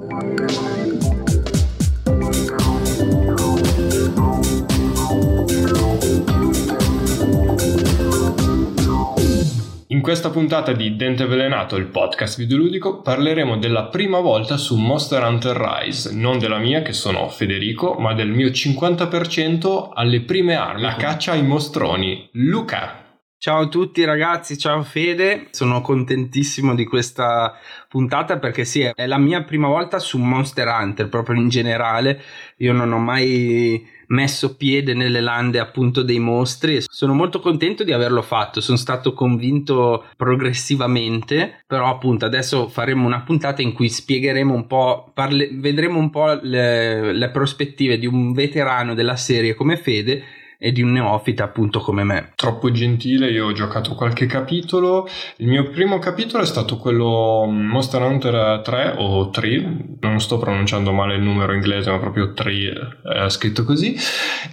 In questa puntata di Dente Avvelenato, il podcast videoludico, parleremo della prima volta su Monster Hunter Rise, non della mia che sono Federico, ma del mio 50% alle prime armi, la caccia ai mostroni. Luca! Ciao a tutti ragazzi, ciao Fede, sono contentissimo di questa puntata perché sì, è la mia prima volta su Monster Hunter, proprio in generale, io non ho mai messo piede nelle lande appunto dei mostri sono molto contento di averlo fatto, sono stato convinto progressivamente, però appunto adesso faremo una puntata in cui spiegheremo un po', parle- vedremo un po' le, le prospettive di un veterano della serie come Fede e di un neofita appunto come me. Troppo gentile, io ho giocato qualche capitolo. Il mio primo capitolo è stato quello mm, Monster Hunter 3 o 3, non sto pronunciando male il numero inglese, ma proprio 3 è eh, scritto così.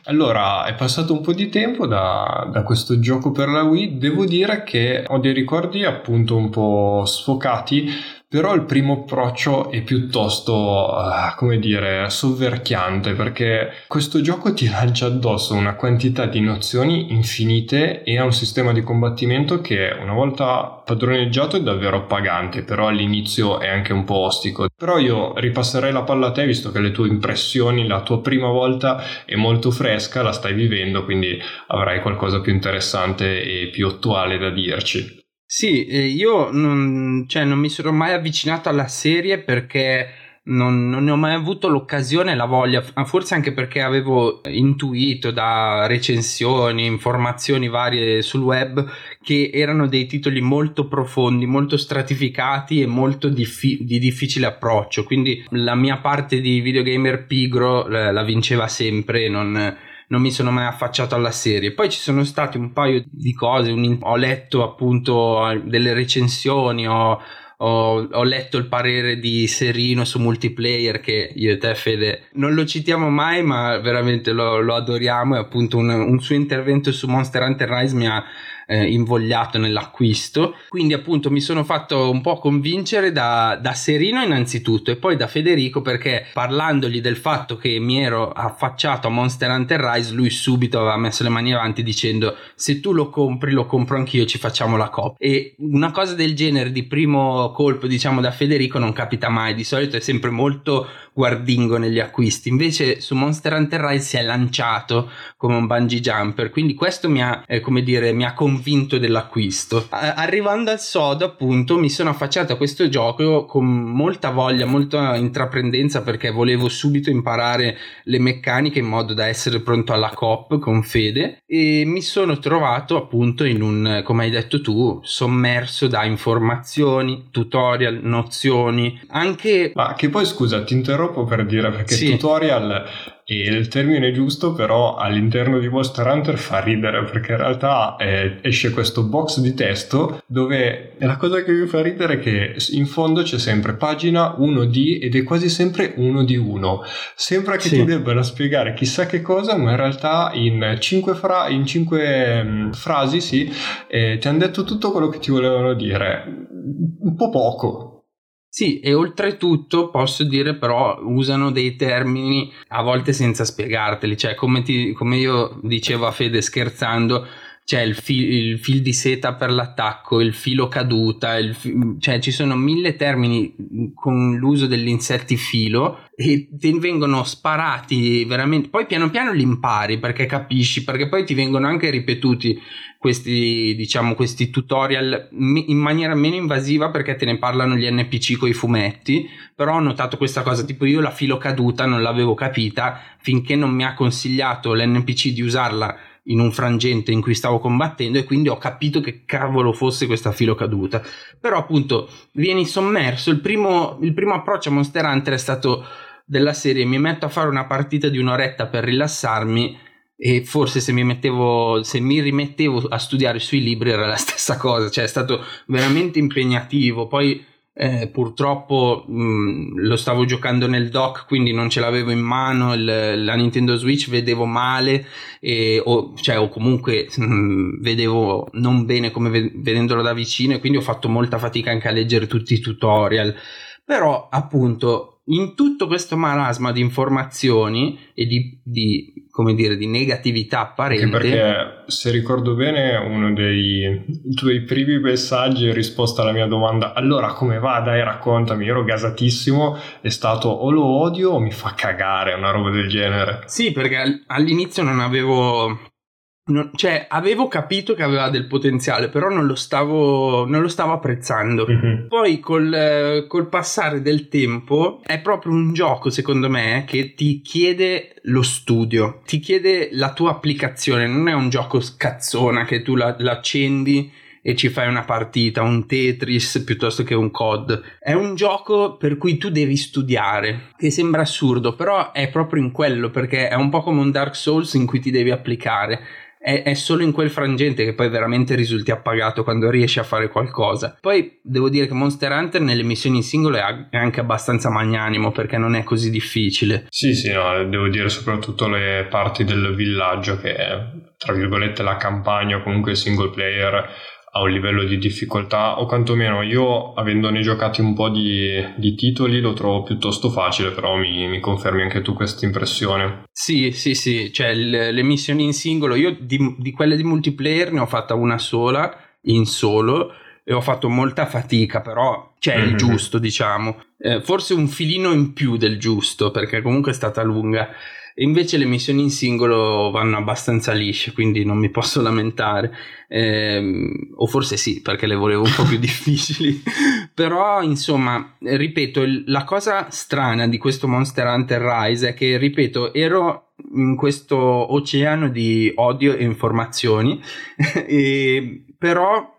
Allora, è passato un po' di tempo da, da questo gioco per la Wii. Devo dire che ho dei ricordi appunto un po' sfocati però il primo approccio è piuttosto, uh, come dire, sovverchiante perché questo gioco ti lancia addosso una quantità di nozioni infinite e ha un sistema di combattimento che una volta padroneggiato è davvero pagante, però all'inizio è anche un po' ostico. Però io ripasserei la palla a te visto che le tue impressioni, la tua prima volta è molto fresca, la stai vivendo, quindi avrai qualcosa più interessante e più attuale da dirci. Sì, io non, cioè, non mi sono mai avvicinato alla serie perché non, non, ne ho mai avuto l'occasione e la voglia, forse anche perché avevo intuito da recensioni, informazioni varie sul web che erano dei titoli molto profondi, molto stratificati e molto diffi- di difficile approccio. Quindi la mia parte di videogamer pigro la, la vinceva sempre. Non, non mi sono mai affacciato alla serie. Poi ci sono stati un paio di cose, un, ho letto appunto delle recensioni, ho, ho, ho, letto il parere di Serino su multiplayer che io e te Fede non lo citiamo mai ma veramente lo, lo adoriamo e appunto un, un suo intervento su Monster Hunter Rise mi ha eh, invogliato nell'acquisto. Quindi appunto mi sono fatto un po' convincere da, da Serino innanzitutto e poi da Federico perché parlandogli del fatto che mi ero affacciato a Monster Hunter Rise lui subito aveva messo le mani avanti dicendo se tu lo compri lo compro anch'io ci facciamo la coppia e una cosa del genere di primo colpo diciamo da Federico non capita mai. Di solito è sempre molto guardingo negli acquisti. Invece su Monster Hunter Rise si è lanciato come un bungee jumper. Quindi questo mi ha eh, come dire mi ha convinto convinto dell'acquisto. Arrivando al sodo, appunto, mi sono affacciato a questo gioco con molta voglia, molta intraprendenza perché volevo subito imparare le meccaniche in modo da essere pronto alla COP con fede e mi sono trovato appunto in un, come hai detto tu, sommerso da informazioni, tutorial, nozioni, anche... Ma che poi scusa, ti interrompo per dire perché sì. tutorial e il termine giusto però all'interno di Monster Hunter fa ridere perché in realtà eh, esce questo box di testo dove la cosa che mi fa ridere è che in fondo c'è sempre pagina 1D ed è quasi sempre 1 di 1 sembra che sì. ti debbano spiegare chissà che cosa ma in realtà in 5, fra- in um, frasi sì, eh, ti hanno detto tutto quello che ti volevano dire. Un po' poco sì, e oltretutto posso dire però usano dei termini a volte senza spiegarteli, cioè come, ti, come io dicevo a Fede scherzando, c'è il, fi- il fil di seta per l'attacco, il filo caduta, il fi- cioè ci sono mille termini con l'uso degli insetti filo e ti vengono sparati veramente, poi piano piano li impari perché capisci, perché poi ti vengono anche ripetuti questi, diciamo, questi tutorial in maniera meno invasiva perché te ne parlano gli NPC con i fumetti, però ho notato questa cosa, tipo io la filo caduta non l'avevo capita finché non mi ha consigliato l'NPC di usarla in un frangente in cui stavo combattendo e quindi ho capito che cavolo fosse questa filo caduta. Però appunto vieni sommerso, il primo, il primo approccio a Monster Hunter è stato della serie. Mi metto a fare una partita di un'oretta per rilassarmi e forse se mi mettevo se mi rimettevo a studiare sui libri era la stessa cosa. Cioè è stato veramente impegnativo. Poi eh, purtroppo mh, mm, lo stavo giocando nel dock quindi non ce l'avevo in mano il, la Nintendo Switch vedevo male e, o, cioè, o comunque mh, mm, vedevo non bene come vedendolo da vicino e quindi ho fatto molta fatica anche a leggere tutti i tutorial. Però appunto in tutto questo marasma di informazioni e di, di, come dire, di negatività apparente. Anche perché, se ricordo bene, uno dei tuoi primi messaggi in risposta alla mia domanda, allora come va? Dai, raccontami, ero gasatissimo, è stato o lo odio o mi fa cagare, una roba del genere. Sì, perché all'inizio non avevo non, cioè, avevo capito che aveva del potenziale, però non lo stavo, non lo stavo apprezzando. Mm-hmm. Poi, col, col, passare del tempo, è proprio un gioco, secondo me, che ti chiede lo studio, ti chiede la tua applicazione. Non è un gioco scazzona che tu la, l'accendi e ci fai una partita, un Tetris piuttosto che un COD. È un gioco per cui tu devi studiare, che sembra assurdo, però è proprio in quello, perché è un po' come un Dark Souls in cui ti devi applicare è, è, solo in quel frangente che poi veramente risulti appagato quando riesci a fare qualcosa. Poi devo dire che Monster Hunter nelle missioni in singolo è anche abbastanza magnanimo perché non è così difficile. Sì, sì, no, devo dire soprattutto le parti del villaggio che è tra virgolette la campagna o comunque il single player a un livello di difficoltà o quantomeno io avendone giocati un po' di, di titoli lo trovo piuttosto facile però mi, mi confermi anche tu questa impressione. Sì sì sì cioè le, le missioni in singolo io di, di, quelle di multiplayer ne ho fatta una sola in solo e ho fatto molta fatica però c'è mm-hmm. il giusto diciamo. Eh, forse un filino in più del giusto perché comunque è stata lunga invece le missioni in singolo vanno abbastanza lisce, quindi non mi posso lamentare. Eh, o forse sì, perché le volevo un po' più difficili. Però, insomma, ripeto, la cosa strana di questo Monster Hunter Rise è che, ripeto, ero in questo oceano di odio e informazioni, e, però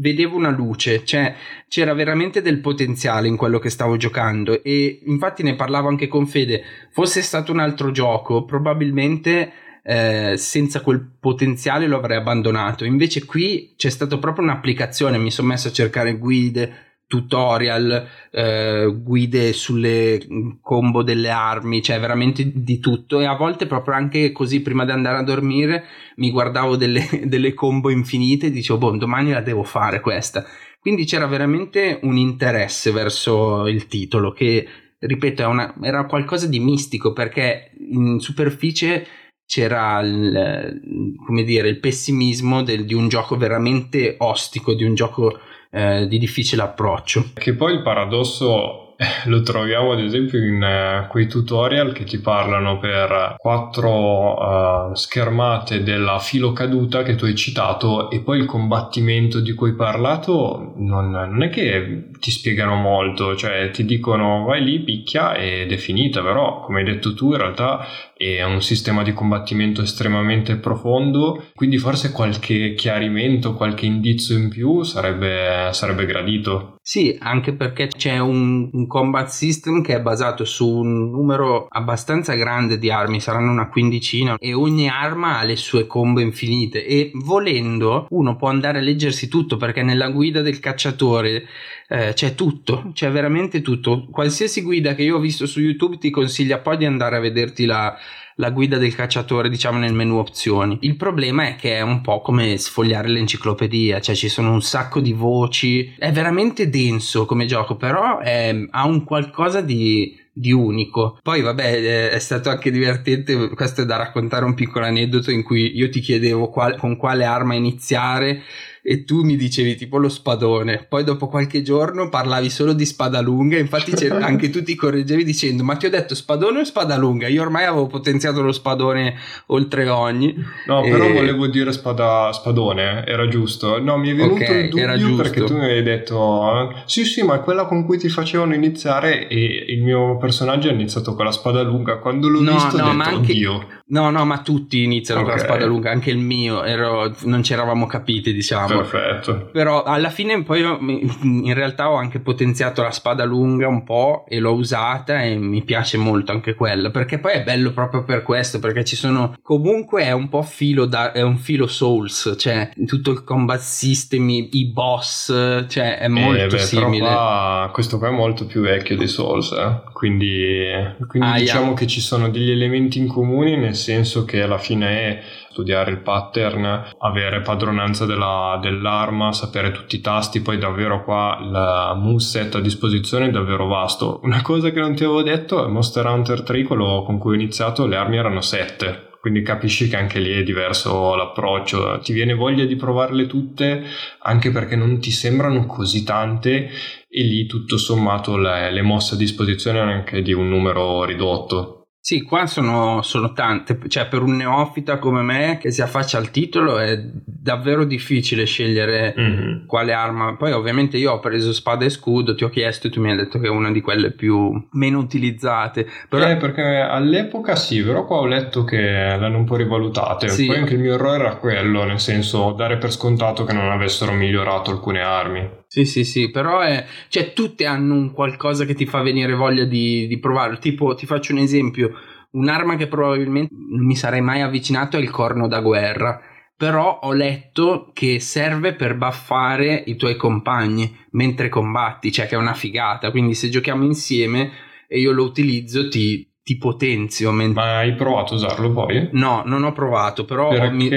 vedevo una luce, cioè c'era veramente del potenziale in quello che stavo giocando e infatti ne parlavo anche con Fede, fosse stato un altro gioco probabilmente eh, senza quel potenziale lo avrei abbandonato, invece qui c'è stata proprio un'applicazione, mi sono messo a cercare guide, tutorial, eh, guide sulle combo delle armi, cioè veramente di tutto e a volte proprio anche così prima di andare a dormire mi guardavo delle, delle combo infinite e dicevo boh domani la devo fare questa. Quindi c'era veramente un interesse verso il titolo che ripeto una, era qualcosa di mistico perché in superficie c'era il, come dire, il pessimismo del, di un gioco veramente ostico, di un gioco eh, di difficile approccio. Che poi il paradosso lo troviamo ad esempio in uh, quei tutorial che ti parlano per quattro uh, schermate della filo caduta che tu hai citato e poi il combattimento di cui hai parlato non, non, è che ti spiegano molto, cioè ti dicono vai lì, picchia ed è finita, però come hai detto tu in realtà è un sistema di combattimento estremamente profondo, quindi forse qualche chiarimento, qualche indizio in più sarebbe, sarebbe gradito. Sì, anche perché c'è un, un, combat system che è basato su un numero abbastanza grande di armi, saranno una quindicina, e ogni arma ha le sue combo infinite e volendo uno può andare a leggersi tutto perché nella guida del cacciatore eh, c'è tutto, c'è veramente tutto. Qualsiasi guida che io ho visto su YouTube ti consiglia poi di andare a vederti la, la guida del cacciatore, diciamo, nel menu opzioni. Il problema è che è un po' come sfogliare l'enciclopedia, cioè ci sono un sacco di voci, è veramente denso come gioco, però è, ha un qualcosa di, di unico. Poi, vabbè, è stato anche divertente. Questo è da raccontare un piccolo aneddoto in cui io ti chiedevo qual, con quale arma iniziare e tu mi dicevi tipo lo spadone. Poi dopo qualche giorno parlavi solo di spada lunga. Infatti anche tu ti correggevi dicendo: Ma ti ho detto spadone o spada lunga? Io ormai avevo potenziato lo spadone oltre ogni. No, e... però volevo dire spada, spadone, era giusto. No, mi è venuto okay, il dubbio perché tu mi hai detto: Sì, sì, ma quella con cui ti facevano iniziare. E il mio personaggio ha iniziato con la spada lunga. Quando l'ho no, visto, no, ho detto: anche... Oddio. No, no, ma tutti iniziano okay. con la spada lunga, anche il mio, ero, non ci eravamo capiti, diciamo. Perfetto. Però alla fine poi io, in realtà ho anche potenziato la spada lunga un po' e l'ho usata e mi piace molto anche quella, perché poi è bello proprio per questo, perché ci sono comunque è un po' filo da è un filo Souls, cioè tutto il combat system, i, i boss, cioè è molto eh, beh, simile. Qua, questo qua è molto più vecchio di Souls, eh? quindi, quindi ah, diciamo yeah. che ci sono degli elementi in comune nel senso che alla fine è studiare il pattern, avere padronanza della, dell'arma, sapere tutti i tasti, poi davvero qua il moveset a disposizione è davvero vasto. Una cosa che non ti avevo detto è Monster Hunter 3, quello con cui ho iniziato, le armi erano 7 quindi capisci che anche lì è diverso l'approccio, ti viene voglia di provarle tutte anche perché non ti sembrano così tante e lì tutto sommato le, le mosse a disposizione anche di un numero ridotto. Sì, qua sono, sono, tante, cioè per un neofita come me che si affaccia al titolo è davvero difficile scegliere mm-hmm. quale arma. Poi ovviamente io ho preso spada e scudo, ti ho chiesto e tu mi hai detto che è una di quelle più meno utilizzate. Però... Eh, perché all'epoca sì, però qua ho letto che l'hanno un po' rivalutate. Sì. Poi anche il mio errore era quello, nel senso dare per scontato che non avessero migliorato alcune armi. Sì, sì, sì, però è, cioè, tutte hanno un qualcosa che ti fa venire voglia di, di provare. Tipo, ti faccio un esempio, un'arma che probabilmente non mi sarei mai avvicinato è il corno da guerra. Però ho letto che serve per buffare i tuoi compagni mentre combatti, cioè che è una figata. Quindi se giochiamo insieme e io lo utilizzo, ti, ti potenzio. Men- Ma hai provato a usarlo poi? No, non ho provato, però... Perché mi...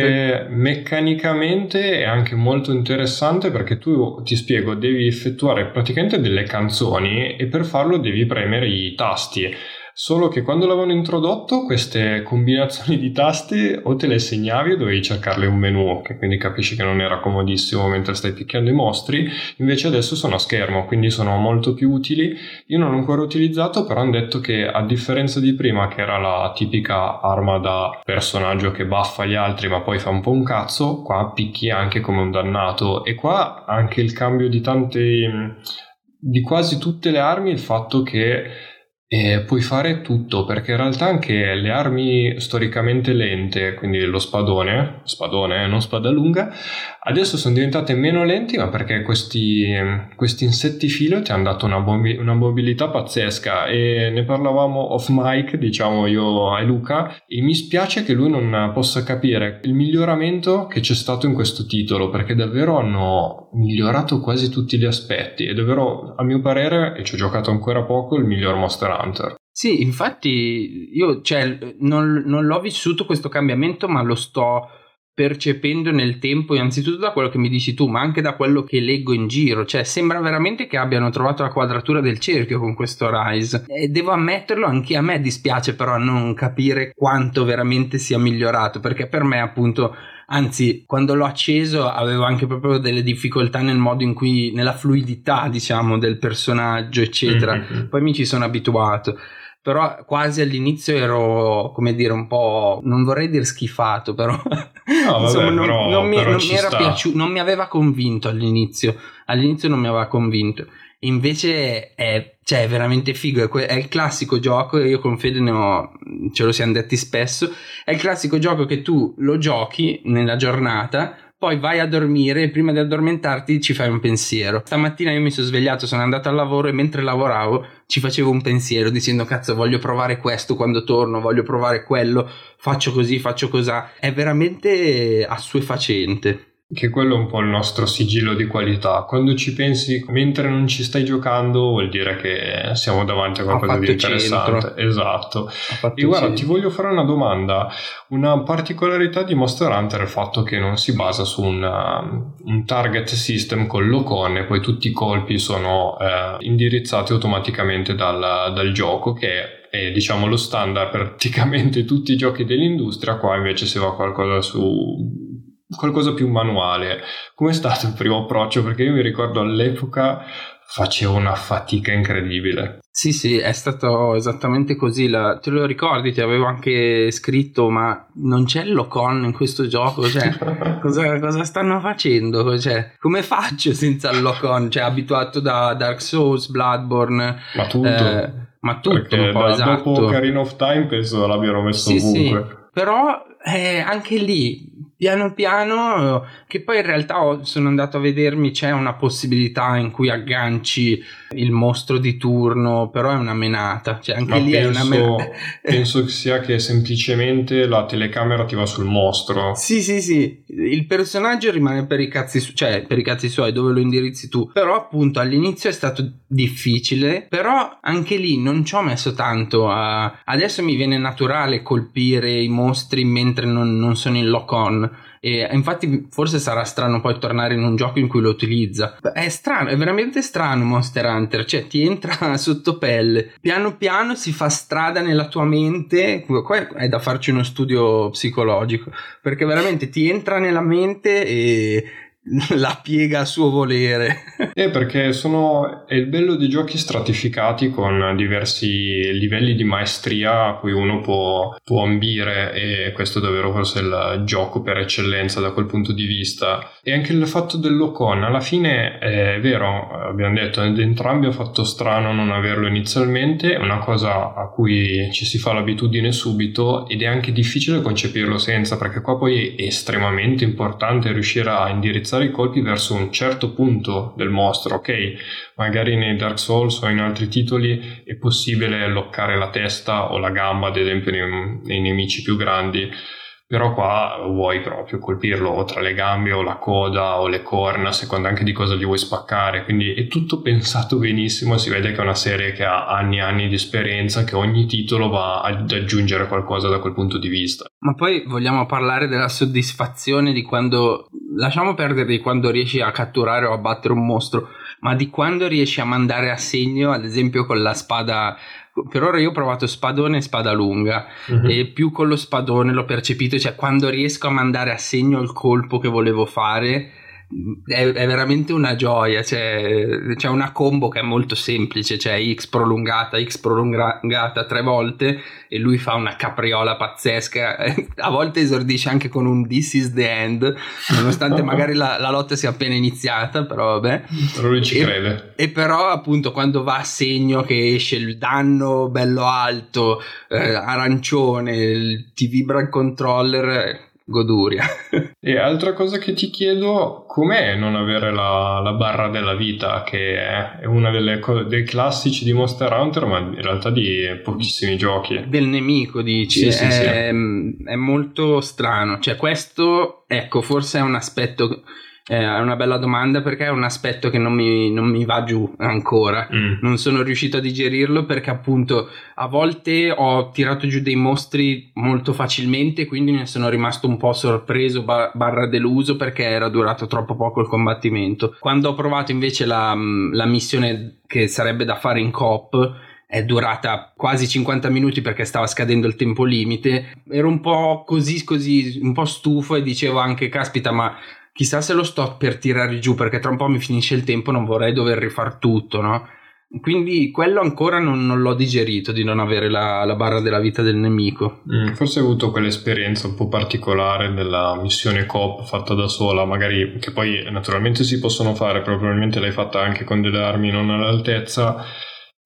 meccanicamente è anche molto interessante perché tu, ti spiego, devi effettuare praticamente delle canzoni e per farlo devi premere i tasti Solo che quando l'avevano introdotto queste combinazioni di tasti o te le segnavi o dovevi cercarle un menu, che quindi capisci che non era comodissimo mentre stai picchiando i mostri, invece adesso sono a schermo, quindi sono molto più utili. Io non l'ho ancora utilizzato, però hanno detto che a differenza di prima, che era la tipica arma da personaggio che baffa gli altri ma poi fa un po' un cazzo, qua picchi anche come un dannato e qua anche il cambio di tante di quasi tutte le armi il fatto che e puoi fare tutto perché in realtà anche le armi storicamente lente, quindi lo spadone, spadone, non spada lunga, adesso sono diventate meno lenti, ma perché questi, questi insetti filo ti hanno dato una, bombi- una, mobilità pazzesca. E ne parlavamo off mic, diciamo io e Luca, e mi spiace che lui non possa capire il miglioramento che c'è stato in questo titolo, perché davvero hanno migliorato quasi tutti gli aspetti, è davvero, a mio parere, e ci ho giocato ancora poco, il miglior Monster Hunter. Sì, infatti io cioè, non, non l'ho vissuto questo cambiamento, ma lo sto percependo nel tempo, innanzitutto da quello che mi dici tu, ma anche da quello che leggo in giro. Cioè, sembra veramente che abbiano trovato la quadratura del cerchio con questo Rise. E devo ammetterlo, anche a me dispiace però non capire quanto veramente sia migliorato, perché per me, appunto, anzi, quando l'ho acceso avevo anche proprio delle difficoltà nel modo in cui, nella fluidità, diciamo, del personaggio, eccetera. Mm-hmm. Poi mi ci sono abituato però quasi all'inizio ero come dire un po' non vorrei dire schifato però, no, vabbè, Insomma, non, però, non, mi, non mi era piaciuto non mi aveva convinto all'inizio. All'inizio non mi aveva convinto. Invece è, cioè, è veramente figo è, è, il classico gioco io con Fede ne ho, ce lo siamo detti spesso è il classico gioco che tu lo giochi nella giornata poi vai a dormire e prima di addormentarti ci fai un pensiero. Stamattina io mi sono svegliato, sono andato al lavoro e mentre lavoravo ci facevo un pensiero dicendo cazzo voglio provare questo quando torno, voglio provare quello, faccio così, faccio così. È veramente assuefacente. Che quello è un po' il nostro sigillo di qualità. Quando ci pensi mentre non ci stai giocando, vuol dire che siamo davanti a qualcosa di interessante. Centro. Esatto. E guarda, centro. ti voglio fare una domanda. Una particolarità di Monster Hunter è il fatto che non si basa su una, un target system con l'Ocon e poi tutti i colpi sono eh, indirizzati automaticamente dal, dal gioco, che è diciamo lo standard praticamente tutti i giochi dell'industria. Qua invece si va qualcosa su qualcosa più manuale. Com'è stato il primo approccio? Perché io mi ricordo all'epoca facevo una fatica incredibile. Sì, sì, è stato esattamente così. La... Te lo ricordi? Ti avevo anche scritto, ma non c'è il Locon in questo gioco? Cioè, cosa, cosa, stanno facendo? Cioè, come faccio senza il Locon? Cioè, abituato da Dark Souls, Bloodborne. Ma tutto. Eh, ma tutto un po', da, esatto. Dopo Ocarina of Time penso l'abbiano messo sì, ovunque. Sì. Però eh, anche lì piano piano, che poi in realtà sono andato a vedermi, c'è una possibilità in cui agganci il mostro di turno, però è una menata, cioè anche Ma lì penso, è una menata. penso sia che semplicemente la telecamera ti va sul mostro. Sì, sì, sì, il personaggio rimane per i cazzi suoi, cioè per i cazzi suoi dove lo indirizzi tu, però appunto all'inizio è stato difficile, però anche lì non ci ho messo tanto a... Adesso mi viene naturale colpire i mostri mentre non, non sono in lock on e infatti forse sarà strano poi tornare in un gioco in cui lo utilizza. È strano, è veramente strano Monster Hunter, cioè ti entra sotto pelle, piano piano si fa strada nella tua mente, qua è da farci uno studio psicologico, perché veramente ti entra nella mente e la piega a suo volere. Eh, perché sono. È il bello dei giochi stratificati con diversi livelli di maestria a cui uno può, può ambire, e questo è davvero forse il gioco per eccellenza da quel punto di vista. E anche il fatto dell'Ocon, alla fine è vero, abbiamo detto, entrambi ho fatto strano non averlo inizialmente, è una cosa a cui ci si fa l'abitudine subito ed è anche difficile concepirlo senza, perché qua poi è estremamente importante riuscire a indirizzare indirizzare i colpi verso un certo punto del mostro, ok? Magari nei Dark Souls o in altri titoli è possibile loccare la testa o la gamba, ad esempio nei, nei nemici più grandi, però qua vuoi proprio colpirlo o tra le gambe o la coda o le corna, a seconda anche di cosa gli vuoi spaccare, quindi è tutto pensato benissimo, si vede che è una serie che ha anni e anni di esperienza, che ogni titolo va ad aggiungere qualcosa da quel punto di vista. Ma poi vogliamo parlare della soddisfazione di quando, lasciamo perdere di quando riesci a catturare o a battere un mostro, ma di quando riesci a mandare a segno, ad esempio con la spada per ora io ho provato spadone e spada lunga uh-huh. e più con lo spadone l'ho percepito, cioè quando riesco a mandare a segno il colpo che volevo fare è, è, veramente una gioia. C'è, c'è, una combo che è molto semplice: c'è X prolungata, X prolungata tre volte e lui fa una capriola pazzesca. A volte esordisce anche con un This is the end, nonostante magari la, la lotta sia appena iniziata. Però vabbè, però lui ci e, crede. E però, appunto, quando va a segno che esce il danno bello alto, eh, arancione, ti vibra il controller goduria. e altra cosa che ti chiedo, com'è non avere la, la barra della vita, che è una delle co- dei classici di Monster Hunter, ma in realtà di pochissimi giochi. Del nemico, dici? Sì, sì, è, sì. è molto strano. Cioè, questo, ecco, forse è un aspetto è una bella domanda perché è un aspetto che non mi, non mi va giù ancora. Mm. Non sono riuscito a digerirlo perché appunto a volte ho tirato giù dei mostri molto facilmente, quindi ne sono rimasto un po' sorpreso barra deluso perché era durato troppo poco il combattimento. Quando ho provato invece la, la missione che sarebbe da fare in coop, è durata quasi 50 minuti perché stava scadendo il tempo limite. Ero un po' così, così, un po' stufo e dicevo anche, caspita, ma chissà se lo sto per tirare giù perché tra un po' mi finisce il tempo, non vorrei dover rifar tutto, no? Quindi quello ancora non, non l'ho digerito di non avere la, la, barra della vita del nemico. Mm, forse hai avuto quell'esperienza un po' particolare della missione coop fatta da sola, magari che poi naturalmente si possono fare, però probabilmente l'hai fatta anche con delle armi non all'altezza.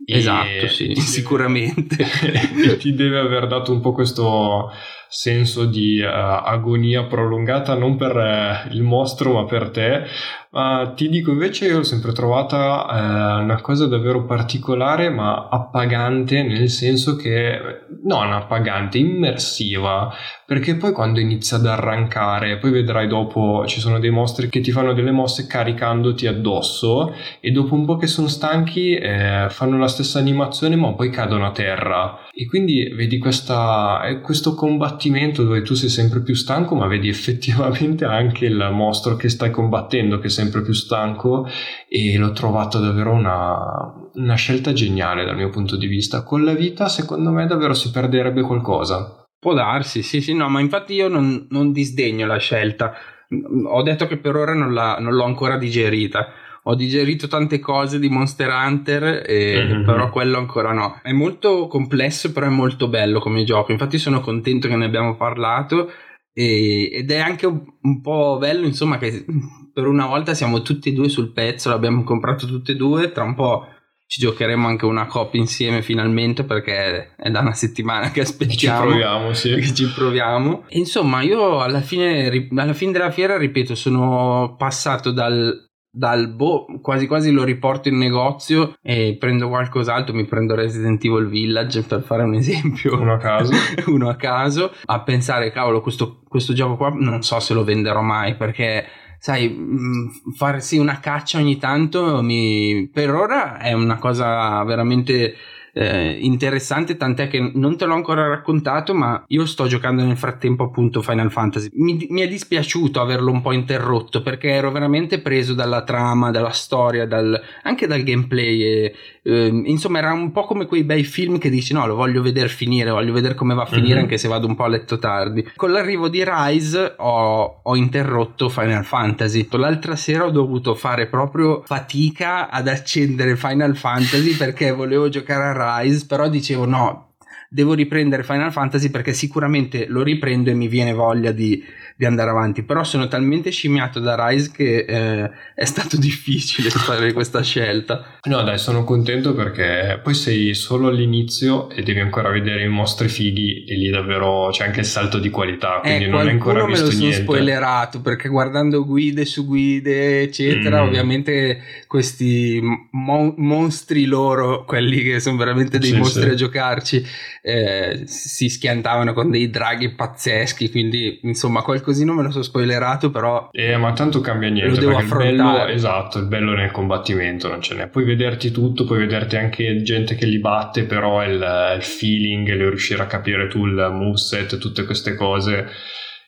Esatto, sì, sicuramente. ti deve aver dato un po' questo senso di uh, agonia prolungata non per uh, il mostro ma per te. Ma ti dico invece io l'ho sempre trovata uh, una cosa davvero particolare ma appagante nel senso che non appagante immersiva. Perché poi quando inizia ad arrancare poi vedrai dopo ci sono dei mostri che ti fanno delle mosse caricandoti addosso e dopo un po' che sono stanchi eh, fanno la stessa animazione ma poi cadono a terra. E quindi vedi questa, questo combattimento combattimento dove tu sei sempre più stanco, ma vedi effettivamente anche il mostro che stai combattendo che è sempre più stanco e l'ho trovato davvero una, una scelta geniale dal mio punto di vista. Con la vita, secondo me, davvero si perderebbe qualcosa. Può darsi, sì, sì, no, ma infatti io non, non disdegno la scelta. Ho detto che per ora non, la, non l'ho ancora digerita ho digerito tante cose di Monster Hunter, e, mm-hmm. però quello ancora no. È molto complesso, però è molto bello come gioco. Infatti, sono contento che ne abbiamo parlato. E, ed è anche un, un, po' bello, insomma, che per una volta siamo tutti e due sul pezzo. L'abbiamo comprato tutti e due. Tra un po' ci giocheremo anche una coppia insieme finalmente perché è da una settimana che aspettiamo. Ci proviamo, sì. Che ci proviamo. Insomma, io alla fine, alla fine della fiera, ripeto, sono passato dal dal boh, quasi quasi lo riporto in negozio e prendo qualcos'altro, mi prendo Resident Evil Village per fare un esempio. Uno a caso. Uno a caso, a pensare, cavolo, questo, questo gioco qua non so se lo venderò mai perché sai, mm, farsi una caccia ogni tanto mi, per ora è una cosa veramente eh, interessante, tant'è che non te l'ho ancora raccontato, ma io sto giocando nel frattempo appunto Final Fantasy. Mi, mi è dispiaciuto averlo un po' interrotto perché ero veramente preso dalla trama, dalla storia, dal, anche dal gameplay. E, eh, insomma, era un po' come quei bei film che dici: No, lo voglio vedere finire, voglio vedere come va a finire, mm-hmm. anche se vado un po' a letto tardi. Con l'arrivo di Rise ho, ho interrotto Final Fantasy. L'altra sera ho dovuto fare proprio fatica ad accendere Final Fantasy perché volevo giocare a Rise Rise, però dicevo no, devo riprendere Final Fantasy perché sicuramente lo riprendo e mi viene voglia di, di andare avanti. Però sono talmente scimmiato da Rise che eh, è stato difficile fare questa scelta. No, dai, sono contento perché poi sei solo all'inizio e devi ancora vedere i mostri fighi e lì davvero c'è anche il salto di qualità. Quindi eh, non hai ancora visto niente. me lo sono spoilerato perché guardando guide su guide, eccetera, mm. ovviamente questi mo- mostri loro, quelli che sono veramente dei sì, mostri sì. a giocarci, eh, si schiantavano con dei draghi pazzeschi. Quindi, insomma, qualcosa qualcosina me lo so spoilerato, però. Eh, ma tanto cambia niente. Lo devo affrontare. Bello, esatto, il bello nel combattimento non ce n'è. Puoi vederti tutto, puoi vederti anche gente che li batte, però il, il feeling, il riuscire a capire tu il moveset, tutte queste cose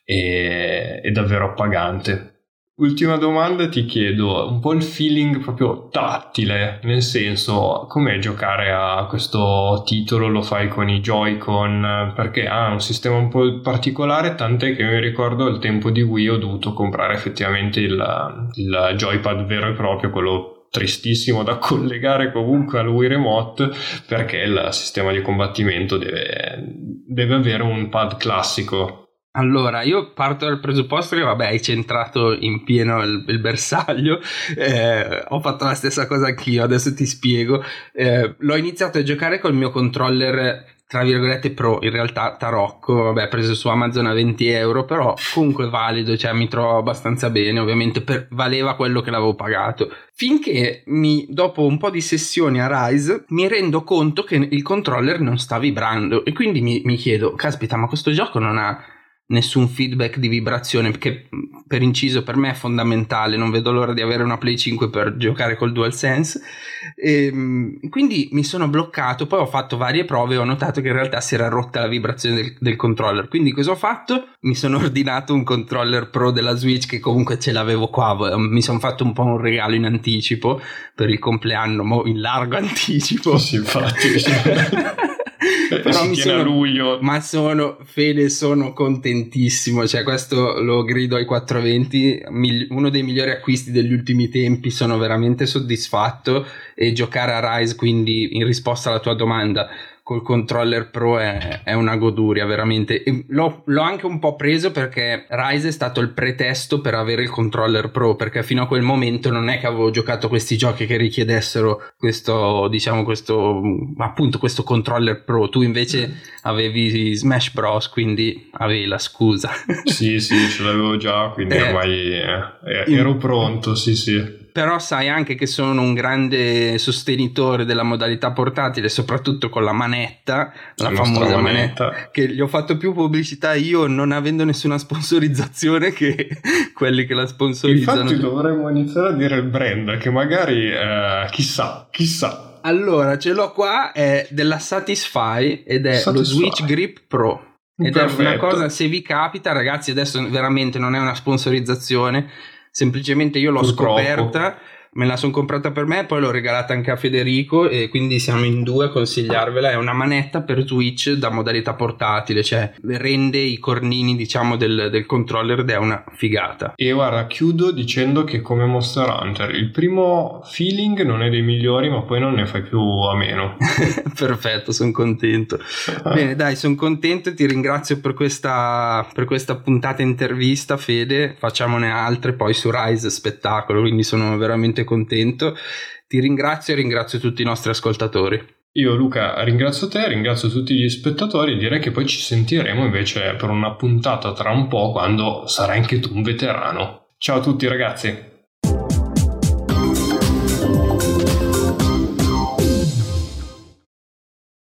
è, è davvero appagante. Ultima domanda ti chiedo un po' il feeling proprio tattile, nel senso com'è giocare a questo titolo, lo fai con i Joy-Con? Perché ha un sistema un po' particolare, tant'è che mi ricordo al tempo di Wii ho dovuto comprare effettivamente il, il joypad vero e proprio, quello tristissimo da collegare comunque al Wii Remote perché il sistema di combattimento deve, deve avere un pad classico allora, io parto dal presupposto che, vabbè, hai centrato in pieno il, il bersaglio, eh, ho fatto la stessa cosa anch'io, adesso ti spiego. Eh, l'ho iniziato a giocare col mio controller tra virgolette pro in realtà tarocco vabbè preso su Amazon a 20 euro però comunque valido cioè mi trovo abbastanza bene ovviamente per, valeva quello che l'avevo pagato finché mi, dopo un po' di sessioni a Rise mi rendo conto che il controller non sta vibrando e quindi mi, mi chiedo caspita ma questo gioco non ha nessun feedback di vibrazione che per inciso per me è fondamentale non vedo l'ora di avere una Play 5 per giocare col DualSense. E, ehm, quindi mi sono bloccato poi ho fatto varie prove e ho notato che in realtà si era rotta la vibrazione del, del controller. Quindi cosa ho fatto? mi sono ordinato un controller pro della Switch che comunque ce l'avevo qua mi sono fatto un po' un regalo in anticipo per il compleanno in largo anticipo. Sì infatti però mi sono, luglio. Ma sono, Fede, sono contentissimo. Cioè, questo lo grido ai 420. uno dei migliori acquisti degli ultimi tempi. Sono veramente soddisfatto. E giocare a Rise, quindi in risposta alla tua domanda, col controller pro è, è una goduria veramente. L'ho, l'ho, anche un po' preso perché Rise è stato il pretesto per avere il controller pro perché fino a quel momento non è che avevo giocato questi giochi che richiedessero questo diciamo questo appunto questo controller pro. Tu invece avevi Smash Bros quindi avevi la scusa. Sì sì ce l'avevo già quindi eh, ormai eh, ero pronto sì sì però sai anche che sono un grande sostenitore della modalità portatile, soprattutto con la manetta, la, la famosa manetta. manetta, che gli ho fatto più pubblicità io non avendo nessuna sponsorizzazione che quelli che la sponsorizzano. Infatti dovremmo iniziare a dire il brand, che magari eh, chissà, chissà. Allora, ce l'ho qua, è della Satisfy ed è Satisfy. lo Switch Grip Pro. Ed Perfetto. è una cosa, se vi capita, ragazzi, adesso veramente non è una sponsorizzazione, semplicemente io l'ho Purtroppo. scoperta me la sono comprata per me, poi l'ho regalata anche a Federico e quindi siamo in due a consigliarvela. È una manetta per Switch da modalità portatile, cioè rende i cornini diciamo del, del controller ed è una figata. E guarda, chiudo dicendo che come Monster Hunter il primo feeling non è dei migliori, ma poi non ne fai più a meno. Perfetto, sono contento. Bene, dai, sono contento e ti ringrazio per questa, per questa puntata intervista, Fede. Facciamone altre poi su Rise spettacolo, quindi sono veramente veramente contento. Ti ringrazio e ringrazio tutti i nostri ascoltatori. Io Luca ringrazio te, ringrazio tutti gli spettatori e direi che poi ci sentiremo invece per una puntata tra un po' quando sarai anche tu un veterano. Ciao a tutti ragazzi!